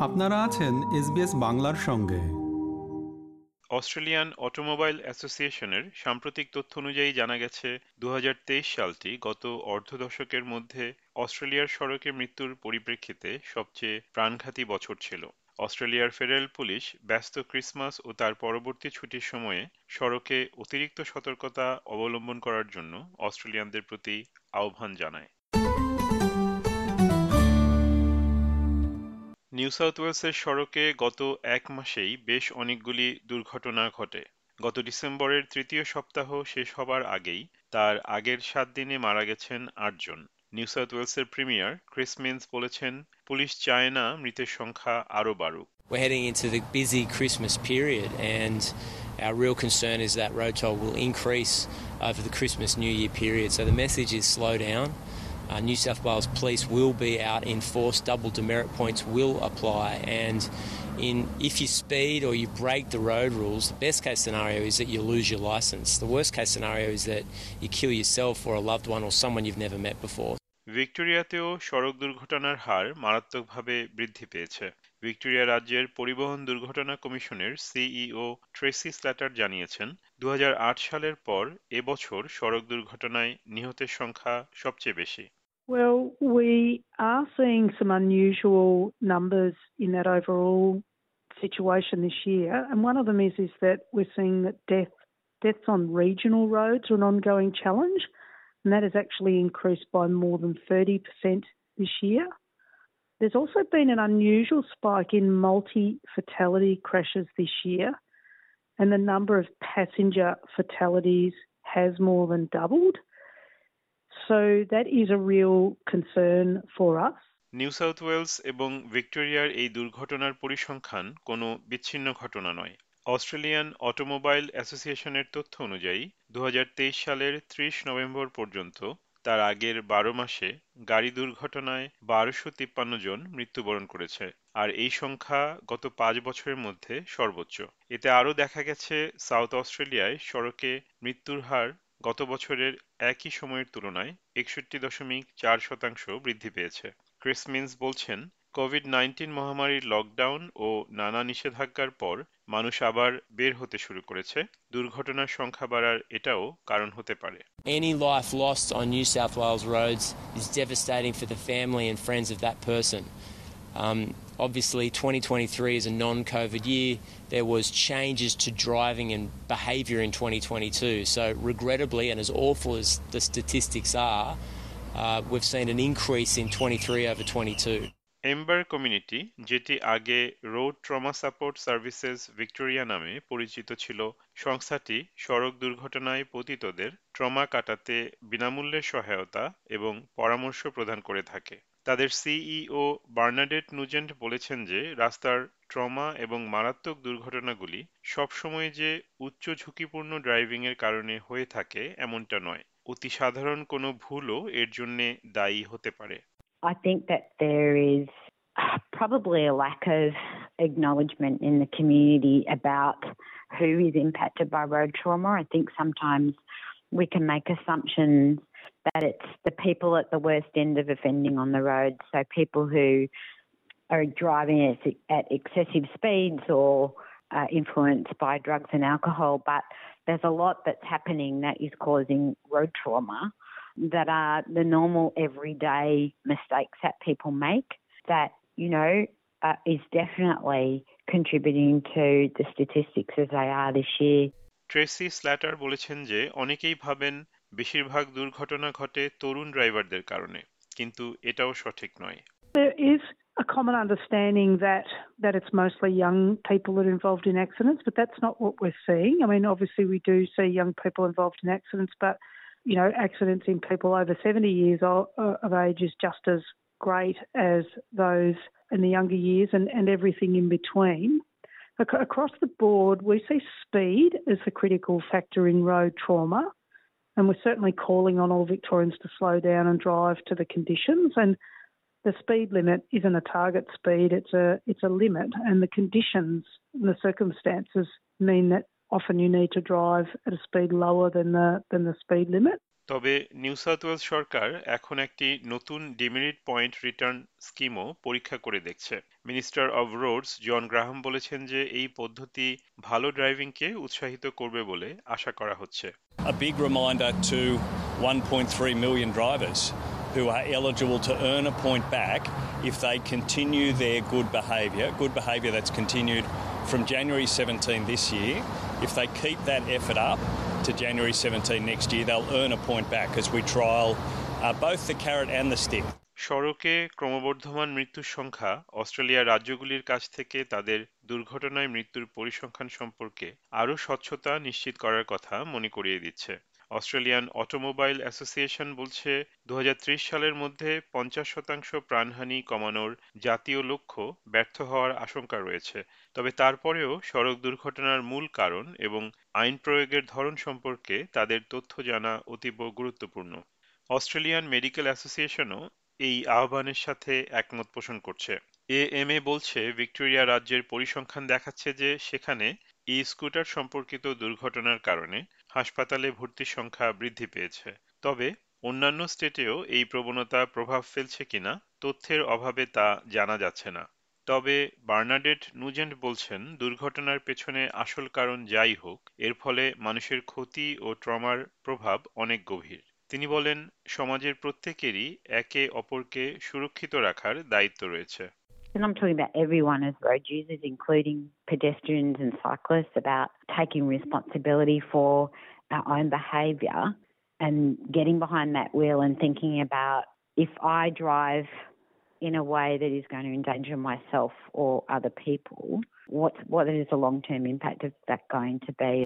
আপনারা আছেন এসবিএস বাংলার সঙ্গে। অস্ট্রেলিয়ান অটোমোবাইল অ্যাসোসিয়েশনের সাম্প্রতিক তথ্য অনুযায়ী জানা গেছে দু হাজার তেইশ সালটি গত অর্ধ দশকের মধ্যে অস্ট্রেলিয়ার সড়কে মৃত্যুর পরিপ্রেক্ষিতে সবচেয়ে প্রাণঘাতী বছর ছিল। অস্ট্রেলিয়ার ফেডারেল পুলিশ ব্যস্ত ক্রিসমাস ও তার পরবর্তী ছুটির সময়ে সড়কে অতিরিক্ত সতর্কতা অবলম্বন করার জন্য অস্ট্রেলিয়ানদের প্রতি আহ্বান জানায়। নিউ সাউথ ওয়েলসের সড়কে গত এক মাসেই বেশ অনেকগুলি দুর্ঘটনা ঘটে গত ডিসেম্বরের তৃতীয় সপ্তাহ শেষ হবার আগেই তার আগের সাত দিনে মারা গেছেন আটজন নিউ সাউথ ওয়েলসের প্রিমিয়ার ক্রিস মিন্স বলেছেন পুলিশ চায় না মৃতের সংখ্যা আরও বাড়ুক We're heading into the busy Christmas period, and our real concern is that road toll will increase over the Christmas New Year period. So the message is slow down. Uh, New South Wales Police will be out in force. Double demerit points will apply, and in if you speed or you break the road rules, the best case scenario is that you lose your license. The worst case scenario is that you kill yourself or a loved one or someone you've never met before. ভিক্টোরিয়াতেও সড়ক দুর্ঘটনার হার মারাত্মকভাবে বৃদ্ধি পেয়েছে Victoria রাজ্যের পরিবহন দুর্ঘটনা কমিশনের CEO Tracey slaughter জানিয়েছেন দু হাজার আট সালের পর এবছর সড়ক দুর্ঘটনায় নিহতের সংখ্যা সবচেয়ে বেশি Well, we are seeing some unusual numbers in that overall situation this year, and one of them is is that we're seeing that death deaths on regional roads are an ongoing challenge, and that has actually increased by more than thirty percent this year. There's also been an unusual spike in multi fatality crashes this year, and the number of passenger fatalities has more than doubled. So that is a real concern for us. New South Wales এবং ভিক্টোরিয়ার এই দুর্ঘটনার পরিসংখ্যান কোনো বিচ্ছিন্ন ঘটনা নয়। Australian automobile অ্যাসোসিয়েশনের তথ্য অনুযায়ী দু সালের ত্রিশ নভেম্বর পর্যন্ত তার আগের বারো মাসে গাড়ি দুর্ঘটনায় বারোশো তিপ্পান্ন জন মৃত্যুবরণ করেছে। আর এই সংখ্যা গত পাঁচ বছরের মধ্যে সর্বোচ্চ। এতে আরও দেখা গেছে, সাউথ অস্ট্রেলিয়ায় সড়কে মৃত্যুর হার গত বছরের একই সময়ের তুলনায় একষট্টি দশমিক চার শতাংশ বৃদ্ধি পেয়েছে। ক্রিস মিন্স বলছেন, কোভিড নাইন্টিন মহামারীর লকডাউন ও নানা নিষেধাজ্ঞার পর মানুষ আবার বের হতে শুরু করেছে। দুর্ঘটনার সংখ্যা বাড়ার এটাও কারণ হতে পারে। Any life lost on New South Wales for the family and friends of that Obviously, 2023 is a non-COVID year. There was changes to driving and behaviour in 2022. So, regrettably, and as awful as the statistics are, uh, we've seen an increase in 23 over 22. Amber Community যেটি আগে Road Trauma Support Services Victoria নামে পরিচিত ছিল সংস্থাটি সড়ক দুর্ঘটনায় পতিতদের trauma কাটাতে বিনামূল্যে সহায়তা এবং পরামর্শ প্রদান করে থাকে তাদের সিইও বার্নাডেট নুজেন্ট বলেছেন যে রাস্তার ট্রমা এবং মারাত্মক দুর্ঘটনাগুলি সবসময় যে উচ্চ ঝুঁকিপূর্ণ ড্রাইভিং এর কারণে হয়ে থাকে এমনটা নয় অতি সাধারণ কোনো ভুলও এর জন্য দায়ী হতে পারে I think that there is probably a lack of acknowledgement in the community about who is impacted by road trauma. I think sometimes we can make assumptions that it's the people at the worst end of offending on the road. So people who are driving at, excessive speeds or uh, influenced by drugs and alcohol. But there's a lot that's happening that is causing road trauma that are the normal everyday mistakes that people make that, you know, uh, is definitely contributing to the statistics as they are this year. Tracy Slatter বলেছেন যে অনেকেই ভাবেন বেশিরভাগ দুর্ঘটনা ঘটে তরুণ ড্রাইভারদের কারণে কিন্তু এটাও সঠিক নয় There is a common understanding that that it's mostly young people that are involved in accidents, but that's not what we're seeing. I mean, obviously we do see young people involved in accidents, but you know, accidents in people over 70 years of age is just as great as those in the younger years and, and everything in between. Across the board, we see speed as the critical factor in road trauma. And we're certainly calling on all Victorians to slow down and drive to the conditions. And the speed limit isn't a target speed; it's a it's a limit, and the conditions and the circumstances mean that often you need to drive at a speed lower than the than the speed limit. তবে New South Wales সরকার এখন একটি নতুন demerit point return স্কিমও পরীক্ষা করে দেখছে minister of roads John Graham বলেছেন যে এই পদ্ধতি ভালো ড্রাইভিংকে উৎসাহিত করবে বলে আশা করা হচ্ছে A big reminder to 1.3 million drivers who are eligible to earn a point back if they continue their good behaviour, good behaviour that's continued from January 17 this year. If they keep that effort up to January 17 next year, they'll earn a point back as we trial uh, both the carrot and the stick. সড়কে ক্রমবর্ধমান মৃত্যুর সংখ্যা অস্ট্রেলিয়ার রাজ্যগুলির কাছ থেকে তাদের দুর্ঘটনায় মৃত্যুর পরিসংখ্যান সম্পর্কে আরও স্বচ্ছতা নিশ্চিত করার কথা মনে করিয়ে দিচ্ছে। অস্ট্রেলিয়ান অটোমোবাইল অ্যাসোসিয়েশন বলছে দু হাজার ত্রিশ সালের মধ্যে পঞ্চাশ শতাংশ প্রাণহানি কমানোর জাতীয় লক্ষ্য ব্যর্থ হওয়ার আশঙ্কা রয়েছে। তবে তারপরেও সড়ক দুর্ঘটনার মূল কারণ এবং আইন প্রয়োগের ধরন সম্পর্কে তাদের তথ্য জানা অতীব গুরুত্বপূর্ণ। অস্ট্রেলিয়ান মেডিকেল অ্যাসোসিয়েশনও এই আহ্বানের সাথে একমত পোষণ করছে। এএমএ বলছে, ভিক্টোরিয়া রাজ্যের পরিসংখ্যান দেখাচ্ছে যে সেখানে ই স্কুটার সম্পর্কিত দুর্ঘটনার কারণে হাসপাতালে ভর্তির সংখ্যা বৃদ্ধি পেয়েছে। তবে অন্যান্য স্টেটেও এই প্রবণতা প্রভাব ফেলছে কিনা, তথ্যের অভাবে তা জানা যাচ্ছে না। তবে বার্নাডেট নুজেন্ট বলছেন, দুর্ঘটনার পেছনে আসল কারণ যাই হোক, এর ফলে মানুষের ক্ষতি ও ট্রমার প্রভাব অনেক গভীর। তিনি বলেন সমাজের প্রত্যেকেরই একে অপরকে সুরক্ষিত রাখার দায়িত্ব রয়েছে And I'm talking about everyone as road users, including pedestrians and cyclists, about taking responsibility for our own behaviour and getting behind that wheel and thinking about if I drive in a way that is going to endanger myself or other people, what what is the long term impact of that going to be?